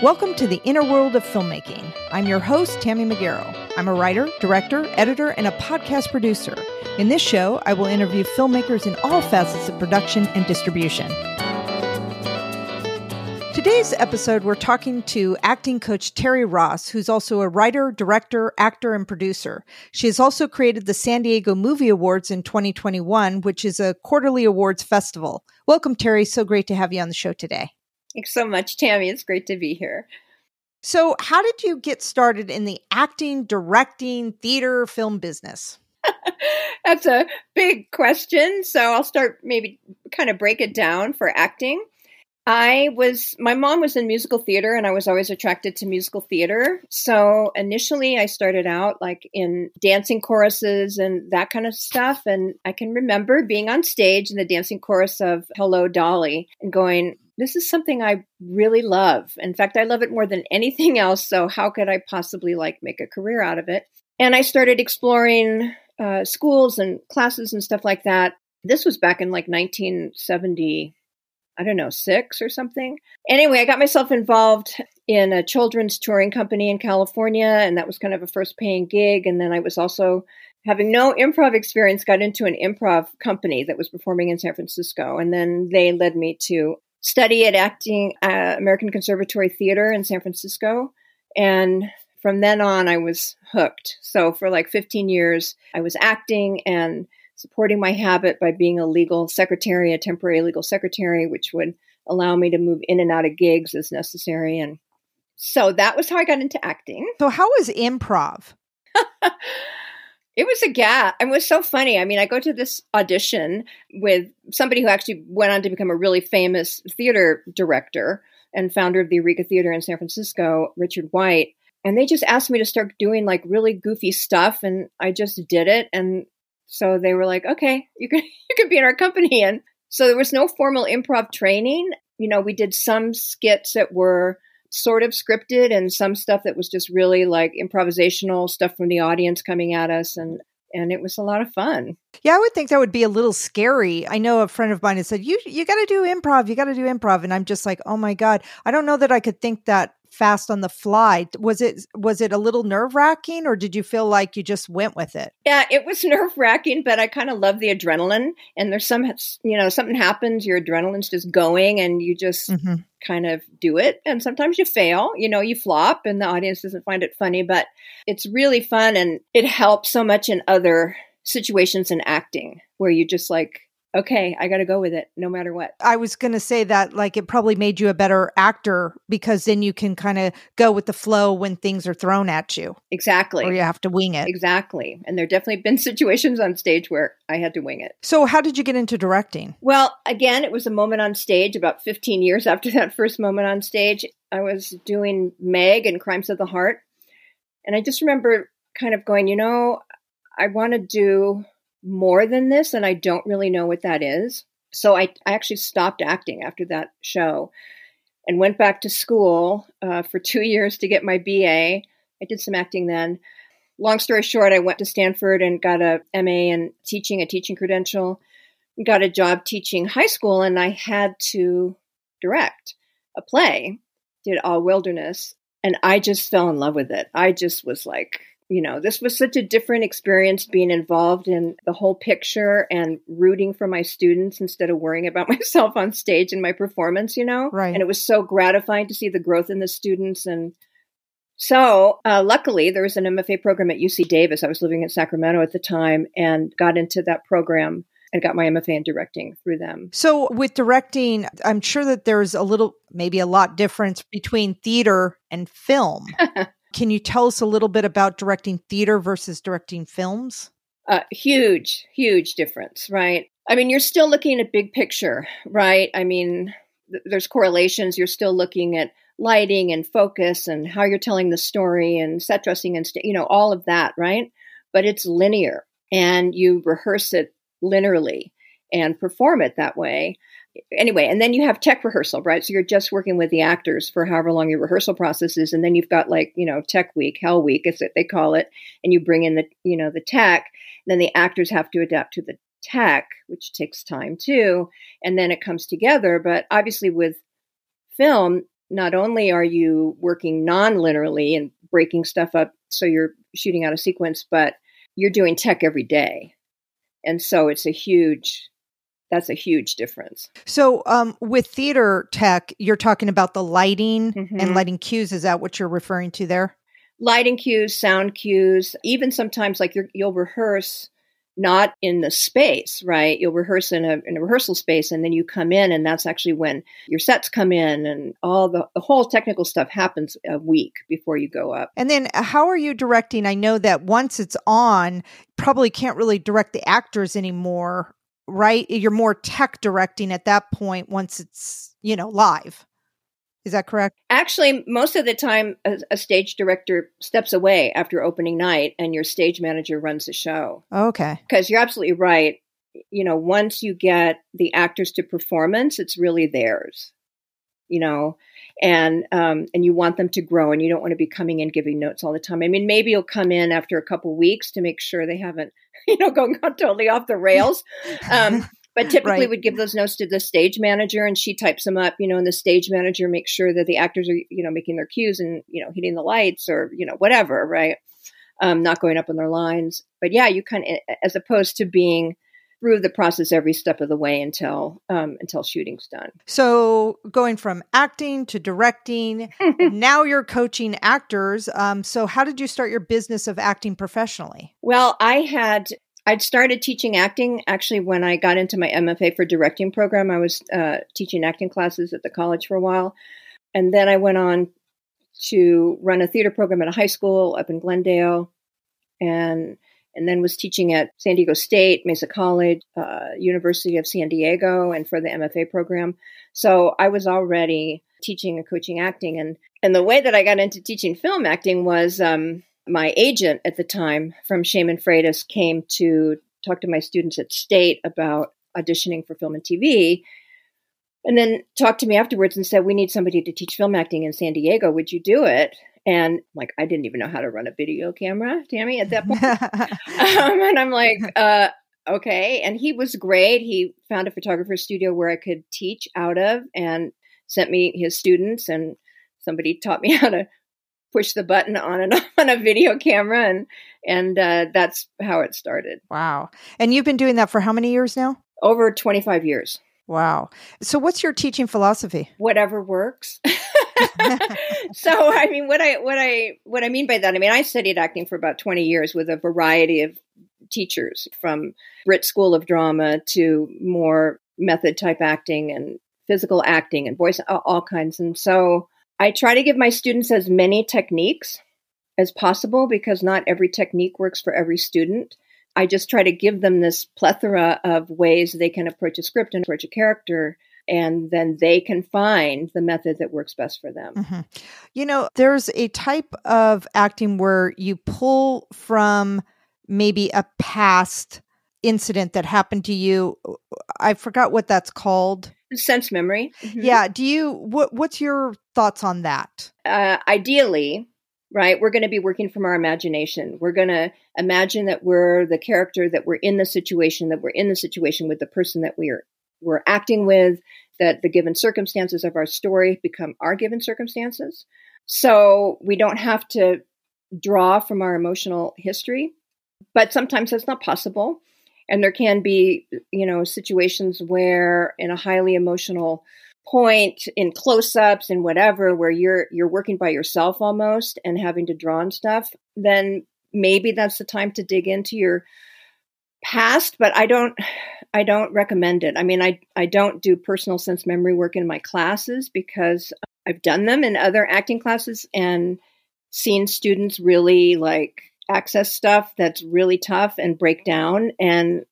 Welcome to the inner world of filmmaking. I'm your host, Tammy Magaro. I'm a writer, director, editor, and a podcast producer. In this show, I will interview filmmakers in all facets of production and distribution. Today's episode, we're talking to acting coach Terry Ross, who's also a writer, director, actor, and producer. She has also created the San Diego Movie Awards in 2021, which is a quarterly awards festival. Welcome, Terry. So great to have you on the show today. Thanks so much, Tammy. It's great to be here. So, how did you get started in the acting, directing, theater, film business? That's a big question. So, I'll start maybe kind of break it down for acting. I was, my mom was in musical theater and I was always attracted to musical theater. So initially I started out like in dancing choruses and that kind of stuff. And I can remember being on stage in the dancing chorus of Hello Dolly and going, this is something I really love. In fact, I love it more than anything else. So how could I possibly like make a career out of it? And I started exploring uh, schools and classes and stuff like that. This was back in like 1970 I don't know, six or something. Anyway, I got myself involved in a children's touring company in California, and that was kind of a first paying gig. And then I was also having no improv experience, got into an improv company that was performing in San Francisco. And then they led me to study at acting uh, American Conservatory Theater in San Francisco. And from then on, I was hooked. So for like 15 years, I was acting and supporting my habit by being a legal secretary, a temporary legal secretary, which would allow me to move in and out of gigs as necessary. And so that was how I got into acting. So, how was improv? it was a gap. It was so funny. I mean, I go to this audition with somebody who actually went on to become a really famous theater director and founder of the Eureka Theater in San Francisco, Richard White. And they just asked me to start doing like really goofy stuff. And I just did it. And so they were like, okay, you can you can be in our company. And so there was no formal improv training. You know, we did some skits that were sort of scripted and some stuff that was just really like improvisational stuff from the audience coming at us and and it was a lot of fun. Yeah, I would think that would be a little scary. I know a friend of mine has said, "You you got to do improv. You got to do improv," and I'm just like, "Oh my god, I don't know that I could think that fast on the fly. Was it was it a little nerve wracking, or did you feel like you just went with it? Yeah, it was nerve wracking, but I kind of love the adrenaline. And there's some, you know, something happens, your adrenaline's just going, and you just mm-hmm. kind of do it. And sometimes you fail, you know, you flop, and the audience doesn't find it funny, but it's really fun, and it helps so much in other situations in acting where you just like okay, I got to go with it no matter what. I was going to say that like it probably made you a better actor because then you can kind of go with the flow when things are thrown at you. Exactly. Or you have to wing it. Exactly. And there definitely been situations on stage where I had to wing it. So, how did you get into directing? Well, again, it was a moment on stage about 15 years after that first moment on stage. I was doing Meg and Crimes of the Heart. And I just remember kind of going, you know, I want to do more than this, and I don't really know what that is. So I, I actually stopped acting after that show and went back to school uh, for two years to get my BA. I did some acting then. Long story short, I went to Stanford and got a MA in teaching, a teaching credential, got a job teaching high school, and I had to direct a play, did All Wilderness, and I just fell in love with it. I just was like, you know, this was such a different experience being involved in the whole picture and rooting for my students instead of worrying about myself on stage and my performance, you know? Right. And it was so gratifying to see the growth in the students. And so, uh, luckily, there was an MFA program at UC Davis. I was living in Sacramento at the time and got into that program and got my MFA in directing through them. So, with directing, I'm sure that there's a little, maybe a lot difference between theater and film. Can you tell us a little bit about directing theater versus directing films? Uh, huge, huge difference, right? I mean, you're still looking at big picture, right? I mean, th- there's correlations. You're still looking at lighting and focus and how you're telling the story and set dressing and, st- you know, all of that, right? But it's linear and you rehearse it linearly and perform it that way anyway, and then you have tech rehearsal, right? So you're just working with the actors for however long your rehearsal process is, and then you've got like you know tech week, hell week, is what they call it, and you bring in the you know the tech. then the actors have to adapt to the tech, which takes time too, and then it comes together. But obviously, with film, not only are you working non-linearly and breaking stuff up so you're shooting out a sequence, but you're doing tech every day. And so it's a huge that's a huge difference. So, um, with theater tech, you're talking about the lighting Mhm. and lighting cues. Is that what you're referring to there? Lighting cues, sound cues, even sometimes like you're, you'll rehearse not in the space, right? You'll rehearse in a, in a rehearsal space and then you come in and that's actually when your sets come in and all the, the whole technical stuff happens a week before you go up. And then, uh, how are you directing? I know that once it's on, probably can't really direct the actors anymore, right? You're more tech directing at that point once it's you know live. Is that correct? Actually, most of the time, a, a stage director steps away after opening night and your stage manager runs the show. Okay. Because you're absolutely right. You know, once you get the actors to performance, it's really theirs. You know, and um, and you want them to grow, and you don't want to be coming in giving notes all the time. I mean, maybe you'll come in after a couple weeks to make sure they haven't, you know, gone totally off the rails. Um, but typically Right. would give those notes to the stage manager and she types them up you know and the stage manager makes sure that the actors are you know making their cues and you know hitting the lights or you know whatever right um, not going up on their lines but yeah you kind of as opposed to being through the process every step of the way until um, until shooting's done So going from acting to directing, now you're coaching actors. Um, so how did you start your business of acting professionally? Well, I had I'd started teaching acting actually when I got into my MFA for directing program. I was uh, teaching acting classes at the college for a while, and then I went on to run a theater program at a high school up in Glendale, and and then was teaching at San Diego State, Mesa College, uh, University of San Diego, and for the MFA program. So I was already teaching and coaching acting, and and the way that I got into teaching film acting was. Um, my agent at the time from Shamon Freitas came to talk to my students at State about auditioning for film and TV. And then talked to me afterwards and said, We need somebody to teach film acting in San Diego. Would you do it? And like, I didn't even know how to run a video camera, Tammy, at that point. um, and I'm like, uh, okay. And he was great. He found a photographer studio where I could teach out of and sent me his students. And somebody taught me how to push the button on and off on a video camera and and uh, that's how it started wow. And you've been doing that for how many years now? over 25 years Wow. So what's your teaching philosophy? whatever works so i mean what i what i what i mean by that i mean i studied acting for about 20 years with a variety of teachers from brit school of drama to more method type acting and physical acting and voice all, all kinds. And so i try to give my students as many techniques as possible because not every technique works for every student. I just try to give them this plethora of ways they can approach a script and approach a character and then they can find the method that works best for them. Mhm. You know, there's a type of acting where you pull from maybe a past incident that happened to you. I forgot what that's called. Sense memory. Mhm. Yeah. Do you what what's your thoughts on that? Uh, ideally, right, we're going to be working from our imagination. We're going to imagine that we're the character, that we're in the situation, that we're in the situation with the person that we're we're acting with, that the given circumstances of our story become our given circumstances. So we don't have to draw from our emotional history, but sometimes that's not possible. And there can be, you know, situations where in a highly emotional point in close-ups and whatever where you're you're working by yourself almost and having to draw on stuff, then maybe that's the time to dig into your past, but I don't I don't recommend it. I mean, I I don't do personal sense memory work in my classes because I've done them in other acting classes and seen students really like access stuff that's really tough and break down and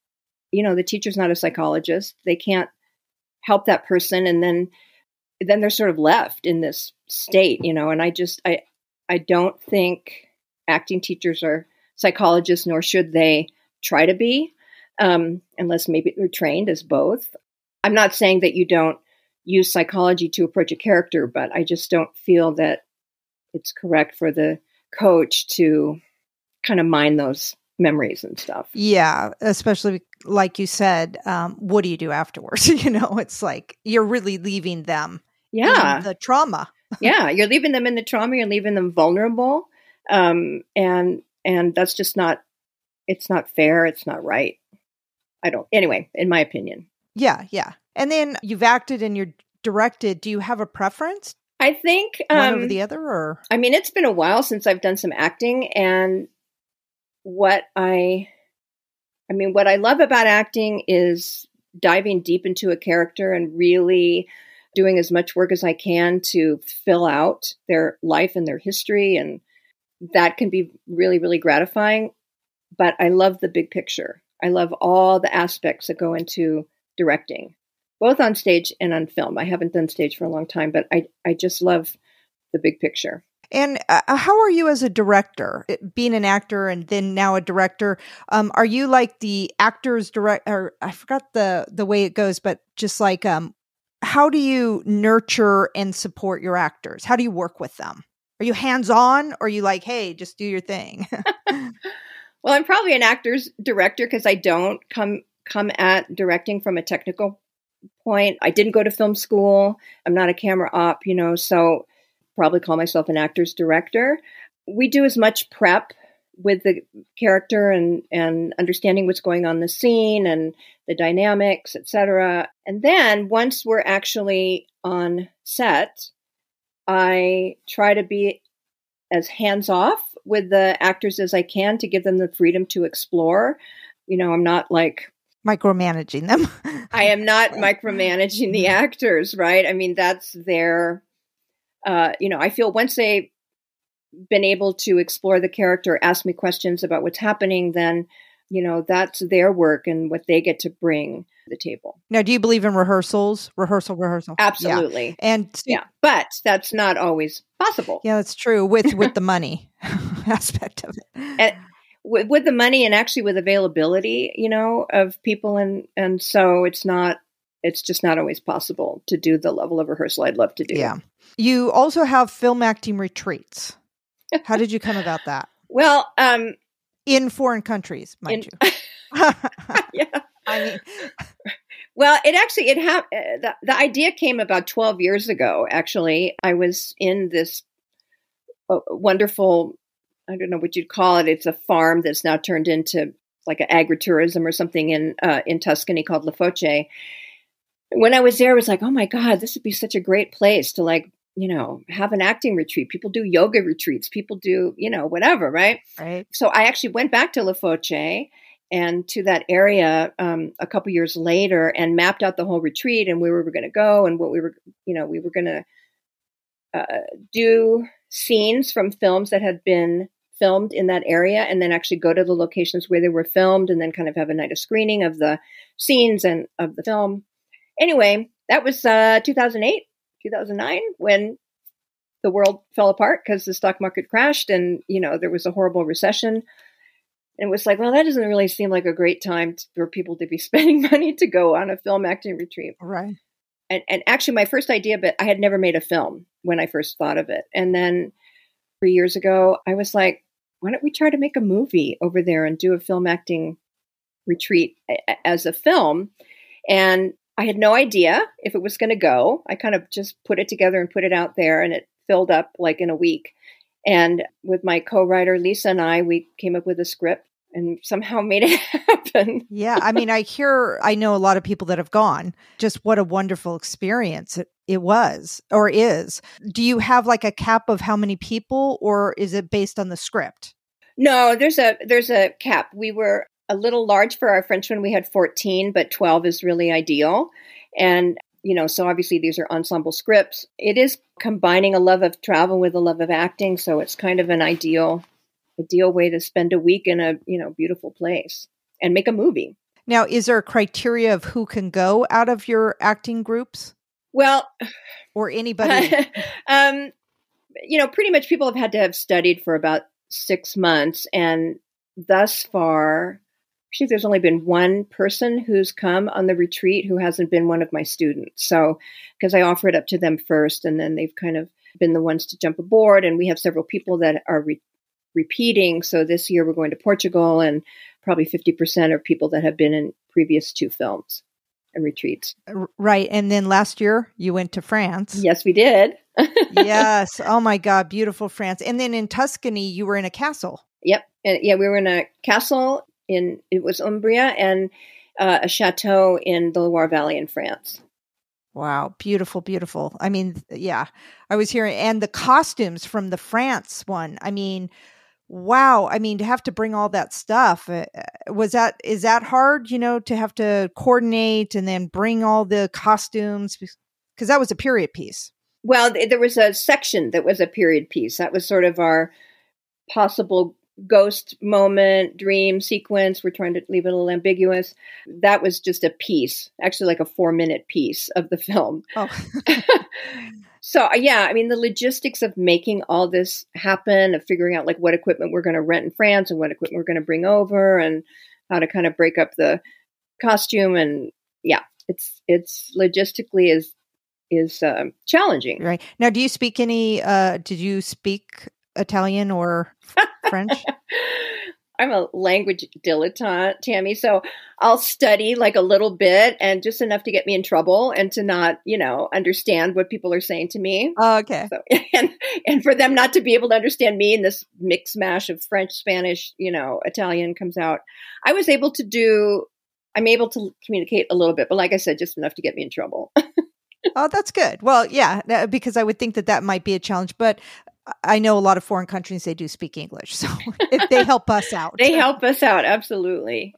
you know, the teacher's not a psychologist. They can't help that person and then then they're sort of left in this state, you know, and I just I I don't think acting teachers are psychologists nor should they try to be um, unless maybe they're trained as both. I'm not saying that you don't use psychology to approach a character, but I just don't feel that it's correct for the coach to kind of mine those memories and stuff. Yeah, especially like you said, um, what do you do afterwards? you know, it's like you're really leaving them in Yeah. the trauma. yeah, you're leaving them in the trauma. You're leaving them vulnerable, um, and and that's just not. It's not fair. It's not right. I don't. Anyway, in my opinion. Yeah, yeah. And then you've acted and you're directed. Do you have a preference? I think um, one over um, the other, or I mean, it's been a while since I've done some acting, and what I, I mean, what I love about acting is diving deep into a character and really doing as much work as I can to fill out their life and their history. And that can be really, really gratifying. But I love the big picture. I love all the aspects that go into directing, both on stage and on film. I haven't done stage for a long time, but I, I just love the big picture. And uh, uh, how are you as a director, being an actor and then now a director? Um, are you like the actors direct, or I forgot the the way it goes, but just like, um, how do you nurture and support your actors? How do you work with them? Are you hands on, or are you like, hey, just do your thing? well, I'm probably an actor's director because I don't come come at directing from a technical point. I didn't go to film school. I'm not a camera op, you know, so probably call myself an actor's director. We do as much prep with the character and and understanding what's going on the scene and the dynamics, etc. And then once we're actually on set, I try to be as hands off with the actors as I can to give them the freedom to explore. You know, I'm not like micromanaging them. I am not micromanaging the actors, right? I mean, that's their uh, you know, I feel once they've been able to explore the character, ask me questions about what's happening, then, you know, that's their work and what they get to bring to the table. Now, do you believe in rehearsals? Rehearsal, rehearsal. Absolutely. Yeah. And yeah, but that's not always possible. Yeah, that's true with with the money aspect of it. And, with, with the money and actually with availability, you know, of people and and so it's not it's just not always possible to do the level of rehearsal I'd love to do. Yeah. You also have film acting retreats. How did you come about that? well, um, in foreign countries, mind in, you. yeah. I mean, well, it actually it ha- uh, the the idea came about 12 years ago actually. I was in this uh, wonderful I don't know what you'd call it. It's a farm that's now turned into like an agritourism or something in uh, in Tuscany called La Foce. When I was there, I was like, oh my god, this would be such a great place to like you know, have an acting retreat. People do yoga retreats. People do, you know, whatever, right? Right. So I actually went back to La Foce and to that area um, a couple years later and mapped out the whole retreat and where we were going to go and what we were, you know, we were going to uh, do scenes from films that had been filmed in that area and then actually go to the locations where they were filmed and then kind of have a night of screening of the scenes and of the film. Anyway, that was uh, 2008 2009 when the world fell apart because the stock market crashed and you know there was a horrible recession. And it was like well that doesn't really seem like a great time to, for people to be spending money to go on a film acting retreat. Right. And, and actually my first idea but i had never made a film when i first thought of it. And then three years ago i was like why don't we try to make a movie over there and do a film acting retreat as a film and I had no idea if it was going to go. I kind of just put it together and put it out there, and it filled up like in a week. And with my co writer, Lisa, and I, we came up with a script and somehow made it happen. yeah. I mean, I hear, I know a lot of people that have gone. Just what a wonderful experience it, it was or is. Do you have like a cap of how many people, or is it based on the script? No, there's a there's a cap. We were a little large for our French one. We had 14, but 12 is really ideal. And, you know, so obviously these are ensemble scripts. It is combining a love of travel with a love of acting. So it's kind of an ideal, ideal way to spend a week in a, you know, beautiful place and make a movie. Now, is there a criteria of who can go out of your acting groups? Well, or anybody? um, you know, pretty much people have had to have studied for about six months. And thus far, actually there's only been one person who's come on the retreat who hasn't been one of my students. So, because I offer it up to them first, and then they've kind of been the ones to jump aboard. And we have several people that are re- repeating. So this year we're going to Portugal, and probably 50% are people that have been in previous two films. And retreats. Right. And then last year you went to France. Yes, we did. yes. Oh my God. Beautiful France. And then in Tuscany, you were in a castle. Yep. And yeah, we were in a castle in, it was Umbria and uh, a chateau in the Loire Valley in France. Wow, beautiful, beautiful. I mean, yeah, I was hearing, and the costumes from the France one. I mean, wow. I mean, to have to bring all that stuff uh, uh, was that is that hard? You know, to have to coordinate and then bring all the costumes because that was a period piece. Well, there was a section that was a period piece. That was sort of our possible ghost moment, dream sequence. We're trying to leave it a little ambiguous. That was just a piece, actually, like a four minute piece of the film. Oh. so, uh, yeah, I mean, the logistics of making all this happen, of figuring out like what equipment we're going to rent in France and what equipment we're going to bring over and how to kind of break up the costume. And yeah, it's, it's logistically is, is uh, challenging. Right. Now, do you speak any, uh, did you speak Italian or French? I'm a language dilettante, Tammy. So I'll study like a little bit and just enough to get me in trouble and to not, you know, understand what people are saying to me. Oh, okay. So, and and for them not to be able to understand me and this mix mash of French, Spanish, you know, Italian comes out. I was able to do. I'm able to communicate a little bit, but like I said, just enough to get me in trouble. oh, that's good. Well, yeah, because I would think that that might be a challenge. But I know a lot of foreign countries they do speak English, so if they help us out, they help us out absolutely.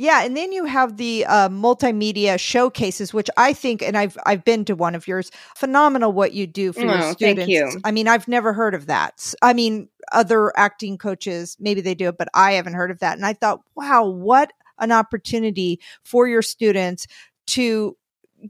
Yeah, and then you have the uh, multimedia showcases, which I think, and I've I've been to one of yours. Phenomenal what you do for oh, your students. Thank you. I mean, I've never heard of that. I mean, other acting coaches maybe they do it, but I haven't heard of that. And I thought, wow, what an opportunity for your students to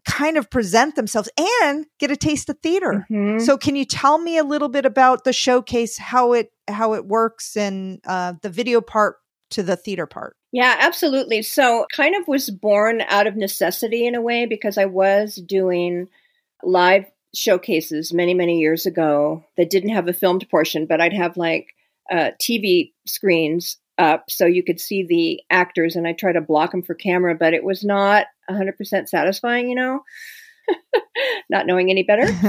kind of present themselves and get a taste of theater. Mm-hmm. So can you tell me a little bit about the showcase, how it how it works and uh, the video part to the theater part? Yeah, absolutely. So kind of was born out of necessity in a way because I was doing live showcases many, many years ago that didn't have a filmed portion, but I'd have like uh, TV screens up so you could see the actors and I try to block them for camera, but it was not 100% satisfying, you know, not knowing any better.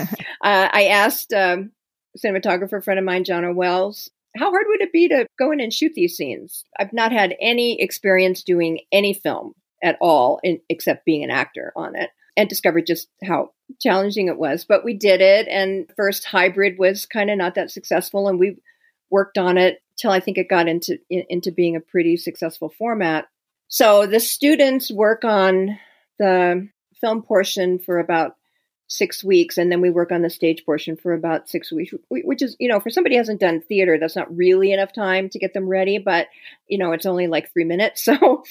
uh, I asked um, cinematographer friend of mine, John Wells, how hard would it be to go in and shoot these scenes? I've not had any experience doing any film at all, in, except being an actor on it, and discovered just how challenging it was. But we did it, and first hybrid was kind of not that successful, and we worked on it till I think it got into into being a pretty successful format. So the students work on the film portion for about six weeks, and then we work on the stage portion for about six weeks, which is, you know, for somebody who hasn't done theater, that's not really enough time to get them ready, but, you know, it's only like three minutes. So,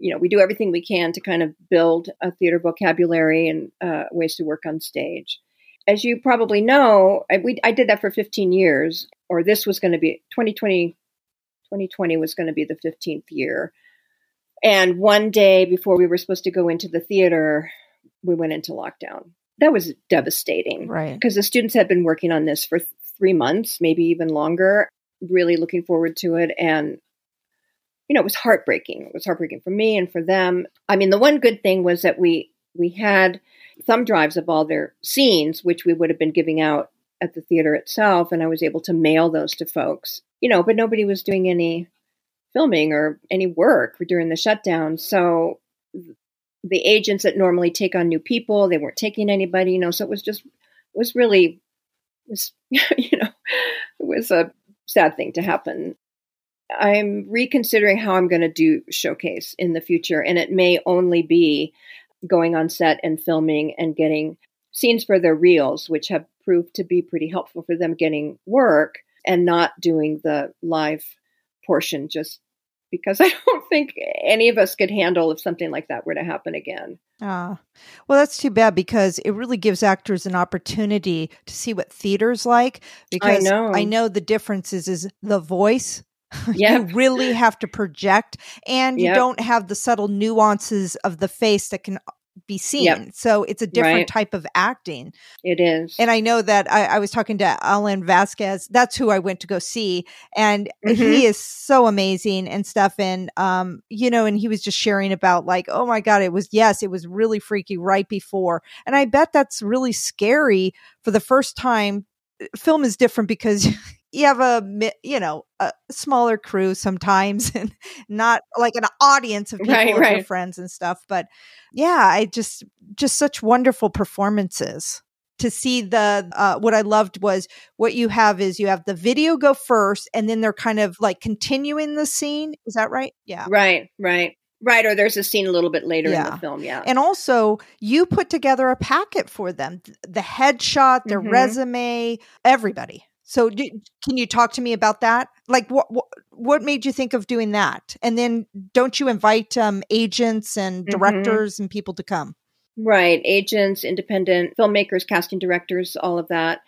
you know, we do everything we can to kind of build a theater vocabulary and uh, ways to work on stage. As you probably know, I, we, I did that for 15 years, or this was going to be 2020, 2020 was going to be the 15th year. And one day before we were supposed to go into the theater, we went into lockdown. That was devastating. Right. Because the students had been working on this for three months, maybe even longer, really looking forward to it. And, you know, it was heartbreaking. It was heartbreaking for me and for them. I mean, the one good thing was that we, we had thumb drives of all their scenes, which we would have been giving out at the theater itself, and I was able to mail those to folks. You know, but nobody was doing any filming or any work during the shutdown. So the agents that normally take on new people, they weren't taking anybody, you know, so it was just it was really was you know, it was a sad thing to happen. I'm reconsidering how I'm going to do showcase in the future and it may only be going on set and filming and getting scenes for their reels, which have proved to be pretty helpful for them getting work and not doing the live portion just because I don't think any of us could handle if something like that were to happen again. Ah, well, that's too bad because it really gives actors an opportunity to see what theater's like. Because I know, I know the differences is the voice. Yep. you really have to project, and you yep. don't have the subtle nuances of the face that can be seen. Yep. So it's a different right. type of acting. It is. And I know that I, I, was talking to Alan Vasquez. That's who I went to go see. And mm-hmm. he is so amazing and stuff. And, um, you know, and he was just sharing about like, oh my God, it was, yes, it was really freaky right before. And I bet that's really scary for the first time. Film is different because you have a you know a smaller crew sometimes and not like an audience of people right, right. your friends and stuff but yeah i just just such wonderful performances to see the uh, what i loved was what you have is you have the video go first and then they're kind of like continuing the scene is that right yeah right right Right, or there's a scene a little bit later yeah. in the film, yeah. And also, you put together a packet for them the headshot, their mm-hmm. resume, everybody. So, do, can you talk to me about that? Like, what, what, what made you think of doing that? And then, don't you invite um, agents and mm-hmm. directors mm-hmm. and people to come? Right, agents, independent filmmakers, casting directors, all of that.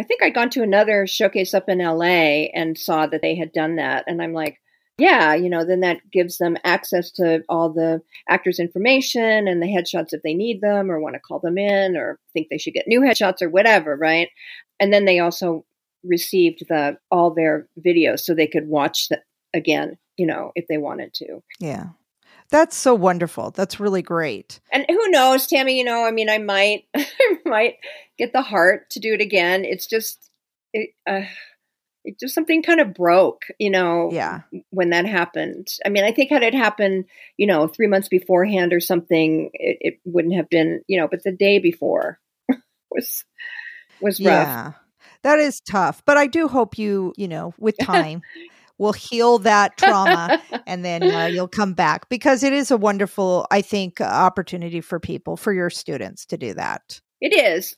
I think I'd gone to another showcase up in LA and saw that they had done that, and I'm like, yeah, you know, then that gives them access to all the actors' information and the headshots if they need them or want to call them in or think they should get new headshots or whatever, right? And then they also received the all their videos so they could watch that again, you know, if they wanted to. Yeah. That's so wonderful. That's really great. And who knows, Tammy, you know, I mean, I might I might get the heart to do it again. It's just it, uh, it just something kind of broke, you know, yeah. when that happened. I mean, I think had it happened, you know, 3 months beforehand or something, it, it wouldn't have been, you know, but the day before was was rough. Yeah. That is tough, but I do hope you, you know, with time will heal that trauma and then uh, you'll come back because it is a wonderful, I think, opportunity for people, for your students to do that. It is.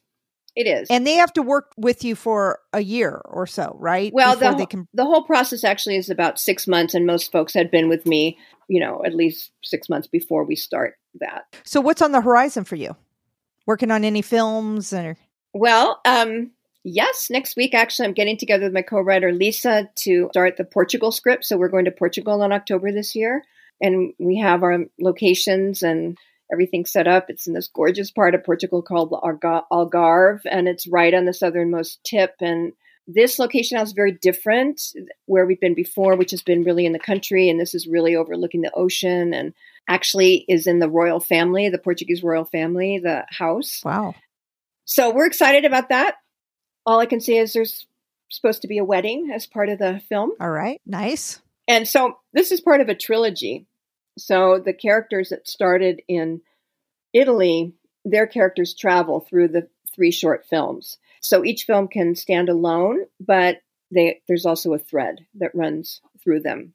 It is. And they have to work with you for a year or so, right? Well, the, they can... the whole process actually is about six months, and most folks had been with me, you know, at least six months before we start that. So, what's on the horizon for you? Working on any films or? Well, um, Yes, next week, actually, I'm getting together with my co writer Lisa to start the Portugal script. So we're going to Portugal in October this year. And we have our locations and everything set up. It's in this gorgeous part of Portugal called Algarve, and it's right on the southernmost tip. And this location house is very different where we've been before, which has been really in the country. And this is really overlooking the ocean and actually is in the royal family, the Portuguese royal family, the house. Wow. So we're excited about that all I can say is there's supposed to be a wedding as part of the film. All right, nice. And so this is part of a trilogy. So the characters that started in Italy, their characters travel through the three short films. So each film can stand alone, but they, there's also a thread that runs through them.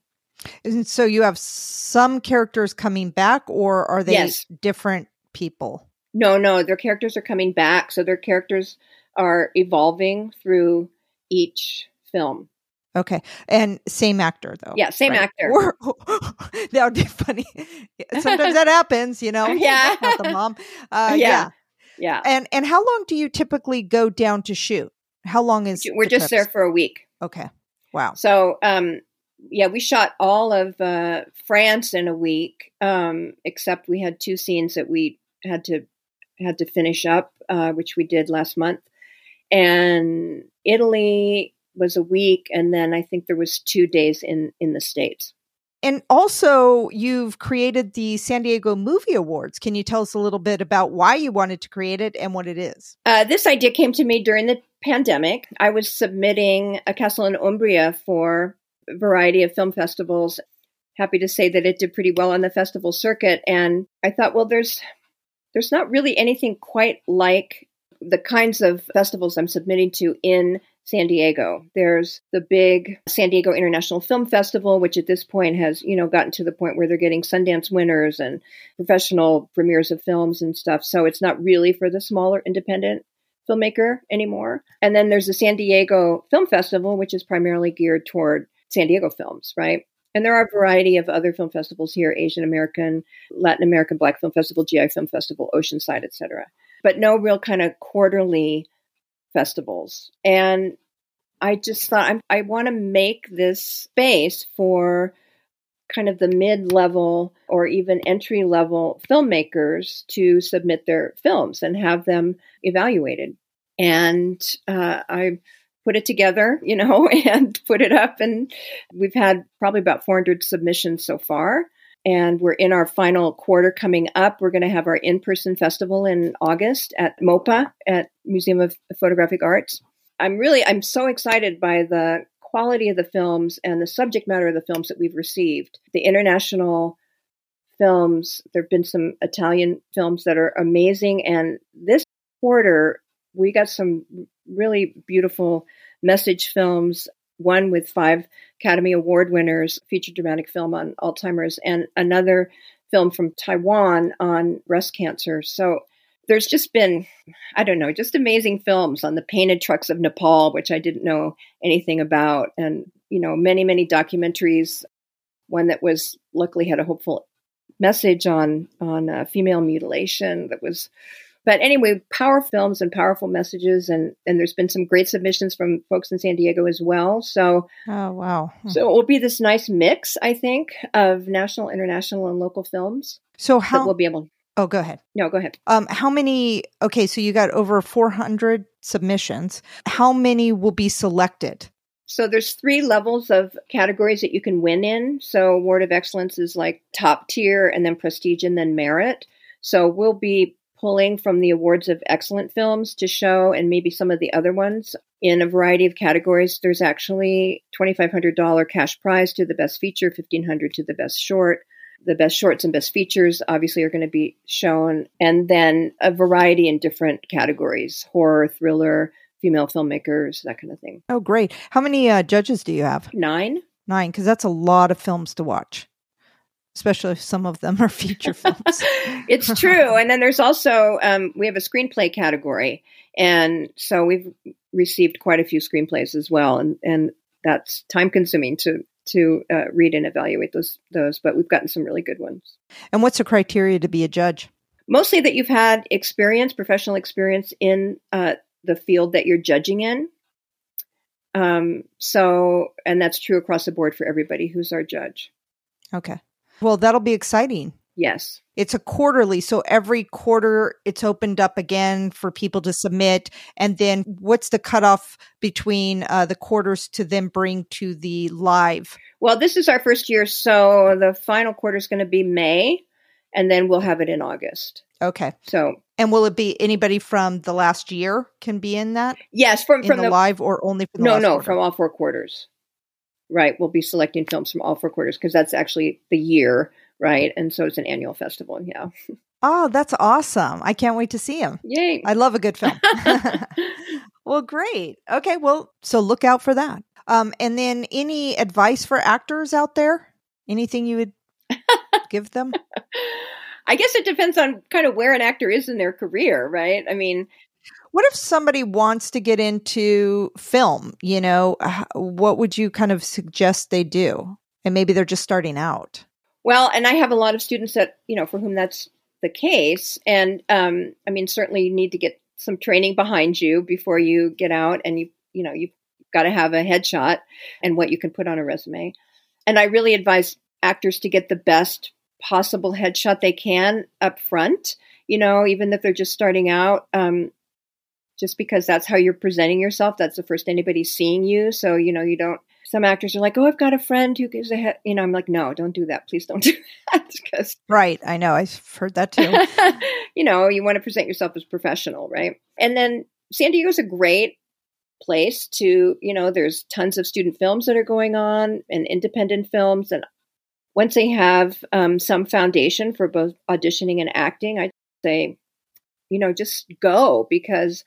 And so you have some characters coming back, or are they yes. different people? No, no, their characters are coming back. So their characters are evolving through each film. Okay. And same actor though. Yeah, same right? actor. Or, that would be funny. Sometimes that happens, you know. Yeah. Not the mom. Uh, yeah. yeah. Yeah. And and how long do you typically go down to shoot? How long is We're just there for a week. Okay. Wow. So, um yeah, we shot all of uh France in a week. Um except we had two scenes that we had to had to finish up uh which we did last month and Italy was a week, and then I think there was two days in in the states. And also, you've created the San Diego Movie Awards. Can you tell us a little bit about why you wanted to create it and what it is? Uh, this idea came to me during the pandemic. I was submitting a Castle in Umbria for a variety of film festivals. Happy to say that it did pretty well on the festival circuit, and I thought, well, there's there's not really anything quite like the kinds of festivals I'm submitting to in San Diego. There's the big San Diego International Film Festival, which at this point has, you know, gotten to the point where they're getting Sundance winners and professional premieres of films and stuff. So it's not really for the smaller independent filmmaker anymore. And then there's the San Diego Film Festival, which is primarily geared toward San Diego films, right? And there are a variety of other film festivals here Asian American, Latin American Black Film Festival, GI Film Festival, Oceanside, etc but no real kind of quarterly festivals. And I just thought I'm, i want to make this space for kind of the mid level or even entry level filmmakers to submit their films and have them evaluated. And uh, I put it together, you know, and put it up. And we've had probably about 400 submissions so far. And we're in our final quarter coming up. We're going to have our in person festival in August at MOPA at Museum of Photographic Arts. I'm really, I'm so excited by the quality of the films and the subject matter of the films that we've received. The international films, there have been some Italian films that are amazing. And this quarter, we got some really beautiful message films. One with five Academy Award winners, feature dramatic film on Alzheimer's, and another film from Taiwan on breast cancer. So there's just been, I don't know, just amazing films on the painted trucks of Nepal, which I didn't know anything about, and you know, many many documentaries. One that was luckily had a hopeful message on on uh, female mutilation that was but anyway, power films and powerful messages, and and there's been some great submissions from folks in San Diego as well. So, oh wow! So it will be this nice mix, I think, of national, international, and local films. So how we'll be able. Oh, go ahead. No, go ahead. Um, how many? Okay, so you got over 400 submissions. How many will be selected? So there's three levels of categories that you can win in. So award of excellence is like top tier, and then prestige, and then merit. So we'll be pulling from the awards of excellent films to show, and maybe some of the other ones in a variety of categories. There's actually $2,500 cash prize to the best feature, 1500 to the best short. The best shorts and best features obviously are going to be shown and then a variety in different categories horror thriller female filmmakers that kind of thing. Oh great. How many uh, judges do you have? Nine. Nine because that's a lot of films to watch especially if some of them are feature films it's true and then there's also um, we have a screenplay category and so we've received quite a few screenplays as well and and that's time consuming to to uh, read and evaluate those those, but we've gotten some really good ones. And what's the criteria to be a judge? Mostly that you've had experience, professional experience in uh, the field that you're judging in. Um, so, and that's true across the board for everybody who's our judge. Okay. Well, that'll be exciting. Yes. It's a quarterly. So every quarter it's opened up again for people to submit. And then what's the cutoff between uh, the quarters to then bring to the live? Well, this is our first year. So the final quarter is going to be May, and then we'll have it in August. Okay. So, and will it be anybody from the last year can be in that? Yes, from from the, the, live or only from no, no, quarter? from all four quarters. Right, we'll be selecting films from all four quarters because that's actually the year right? And so it's an annual festival. Yeah. Oh, that's awesome. I can't wait to see him. Yay. I love a good film. well, great. Okay. Well, so look out for that. Um, and then any advice for actors out there? Anything you would give them? I guess it depends on kind of where an actor is in their career, right? I mean, what if somebody wants to get into film? You know, what would you kind of suggest they do? And maybe they're just starting out. Well, and I have a lot of students that, you know, for whom that's the case. And um, I mean, certainly you need to get some training behind you before you get out and you, you know, you've got to have a headshot and what you can put on a resume. And I really advise actors to get the best possible headshot they can up front, you know, even if they're just starting out. Um, just because that's how you're presenting yourself. That's the first anybody's seeing you. So, you know, you don't some actors are like, "Oh, I've got a friend who gives a head," you know. I'm like, "No, don't do that. Please don't do that." Because right, I know I've heard that too. you know, you want to present yourself as professional, right? And then San Diego's a great place to, you know, there's tons of student films that are going on and independent films, and once they have um, some foundation for both auditioning and acting, I'd say, you know, just go because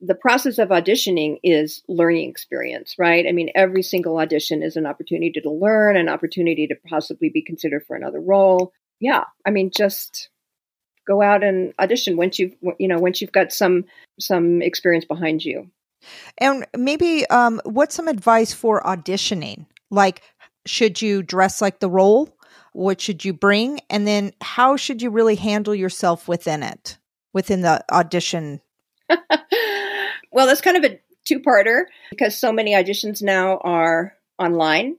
the process of auditioning is learning experience, right? I mean, every single audition is an opportunity to learn, an opportunity to possibly be considered for another role. Yeah, I mean, just go out and audition once you've you know once you've got some some experience behind you. And maybe um, what's some advice for auditioning? Like, should you dress like the role? What should you bring? And then, how should you really handle yourself within it, within the audition well, that's kind of a two parter because so many auditions now are online.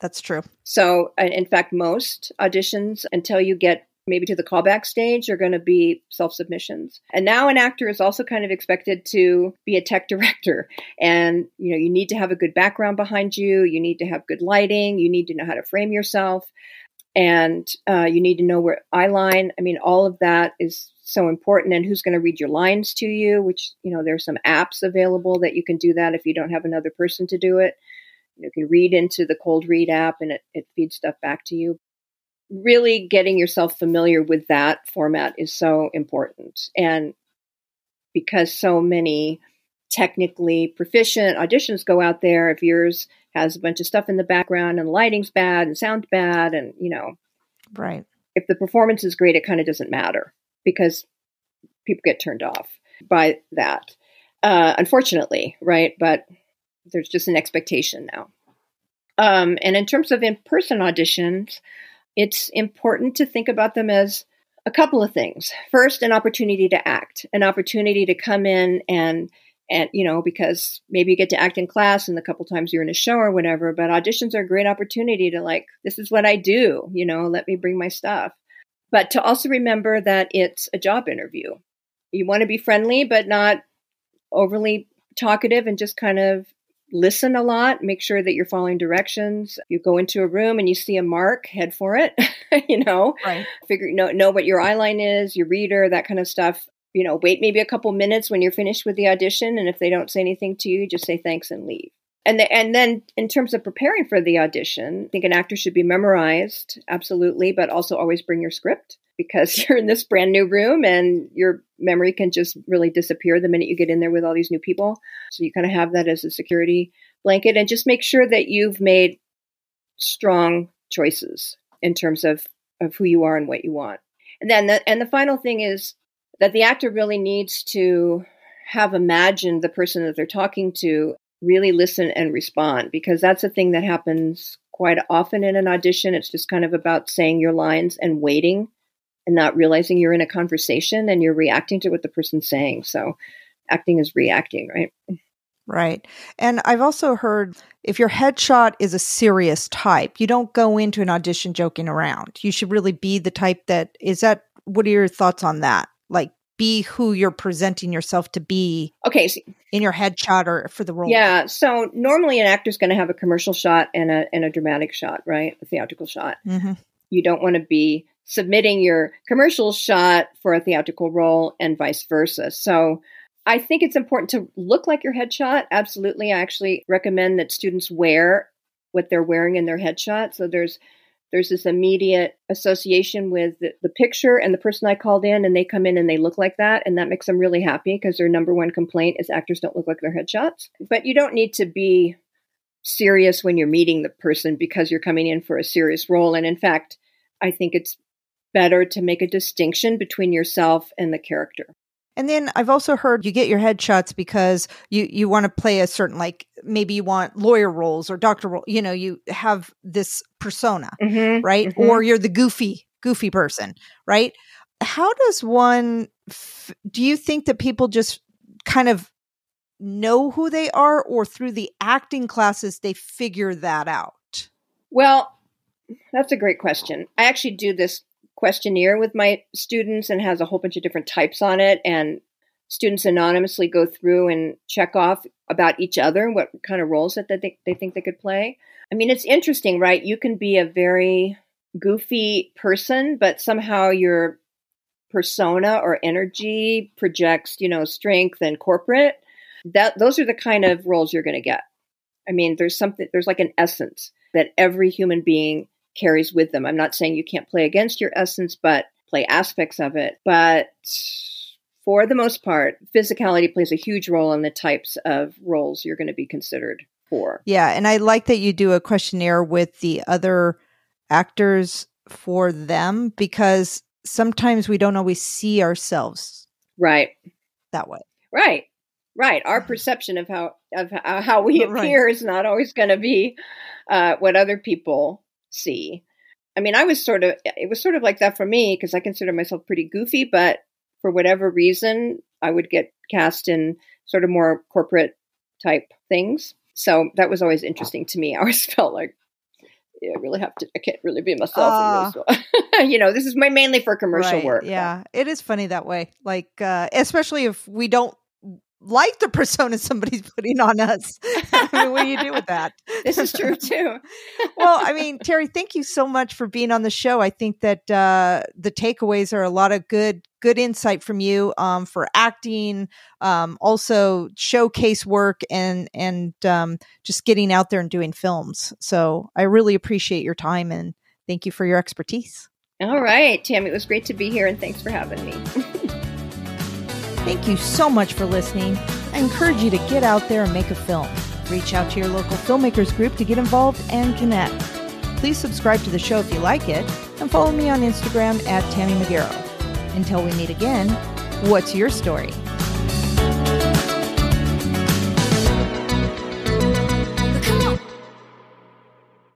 That's true. So, uh, in fact, most auditions until you get maybe to the callback stage are going to be self submissions. And now an actor is also kind of expected to be a tech director. And, you know, you need to have a good background behind you. You need to have good lighting. You need to know how to frame yourself. And uh, you need to know where eye line. I mean, all of that is so important. And who's going to read your lines to you, which, you know, there's some apps available that you can do that if you don't have another person to do it. You can read into the cold read app and it, it feeds stuff back to you really getting yourself familiar with that format is so important. And because so many technically proficient auditions go out there, if yours has a bunch of stuff in the background and lighting's bad and sound bad, and you know, right. If the performance is great, it kind of doesn't matter because people get turned off by that. Uh, unfortunately, right? But there's just an expectation now. Um, and in terms of in person auditions, it's important to think about them as a couple of things. First, an opportunity to act, an opportunity to come in and and you know because maybe you get to act in class and the couple times you're in a show or whatever but auditions are a great opportunity to like this is what i do you know let me bring my stuff but to also remember that it's a job interview you want to be friendly but not overly talkative and just kind of listen a lot, make sure that you're following directions. You go into a room and you see a mark, head for it, you know. Right. Figure know know what your eyeline is, your reader, that kind of stuff. You know, wait maybe a couple minutes when you're finished with the audition and if they don't say anything to you, just say thanks and leave. And the, and then in terms of preparing for the audition, I think an actor should be memorized, absolutely, but also always bring your script because you're in this brand new room and your memory can just really disappear the minute you get in there with all these new people. So you kind of have that as a security blanket and just make sure that you've made strong choices in terms of, of who you are and what you want. And then the, and the final thing is that the actor really needs to have imagined the person that they're talking to really listen and respond because that's a thing that happens quite often in an audition. It's just kind of about saying your lines and waiting and not realizing you're in a conversation and you're reacting to what the person's saying. So acting is reacting, right? Right. And I've also heard if your headshot is a serious type, you don't go into an audition joking around. You should really be the type that is that what are your thoughts on that? Like be who you're presenting yourself to be. Okay, so, in your headshot or for the role. Yeah, so normally an actor's going to have a commercial shot and a and a dramatic shot, right? A theatrical shot. Mm-hmm. You don't want to be submitting your commercial shot for a theatrical role and vice versa. So I think it's important to look like your headshot. Absolutely. I actually recommend that students wear what they're wearing in their headshot. So there's there's this immediate association with the, the, picture and the person I called in, and they come in and they look like that, and that makes them really happy because their number one complaint is actors don't look like their headshots. But you don't need to be serious when you're meeting the person because you're coming in for a serious role. And in fact, I think it's better to make a distinction between yourself and the character. And then I've also heard you get your headshots because you you want to play a certain like maybe you want lawyer roles or doctor role. You know, you have this persona, mm-hmm, right? Mm-hmm. Or you're the goofy goofy person, right? How does one? F- do you think that people just kind of know who they are, or through the acting classes they figure that out? Well, that's a great question. I actually do this questionnaire with my students and has a whole bunch of different types on it. And students anonymously go through and check off about each other, and what kind of roles that they, they think they could play. I mean, it's interesting, right? You can be a very goofy person, but somehow your persona or energy projects, you know, strength and corporate. That those are the kind of roles you're going to get. I mean, there's something there's like an essence that every human being carries with them. I'm not saying you can't play against your essence, but play aspects of it. But for the most part, physicality plays a huge role in the types of roles you're going to be considered for. Yeah. And I like that you do a questionnaire with the other actors for them because sometimes we don't always see ourselves right that way. Right. Right. Our perception of how of how we appear right. is not always going to be uh, what other people see. I mean, I was sort of, it was sort of like that for me because I consider myself pretty goofy, but for whatever reason, I would get cast in sort of more corporate type things. So that was always interesting to me. I always felt like yeah, I really have to. I can't really be myself. Uh, in this you know, this is my mainly for commercial right, work. Yeah, but. it is funny that way. Like, uh, especially if we don't like the persona somebody's putting on us. I mean, what do you do with that? This is true too. well, I mean, Terry, thank you so much for being on the show. I think that uh, the takeaways are a lot of good, good insight from you um, for acting, um, also showcase work, and and um, just getting out there and doing films. So I really appreciate your time and thank you for your expertise. All right, Tammy, it was great to be here, and thanks for having me. Thank you so much for listening. I encourage you to get out there and make a film. Reach out to your local filmmakers group to get involved and connect. Please subscribe to the show if you like it, and follow me on Instagram at Tammy Magaro. Until we meet again, what's your story?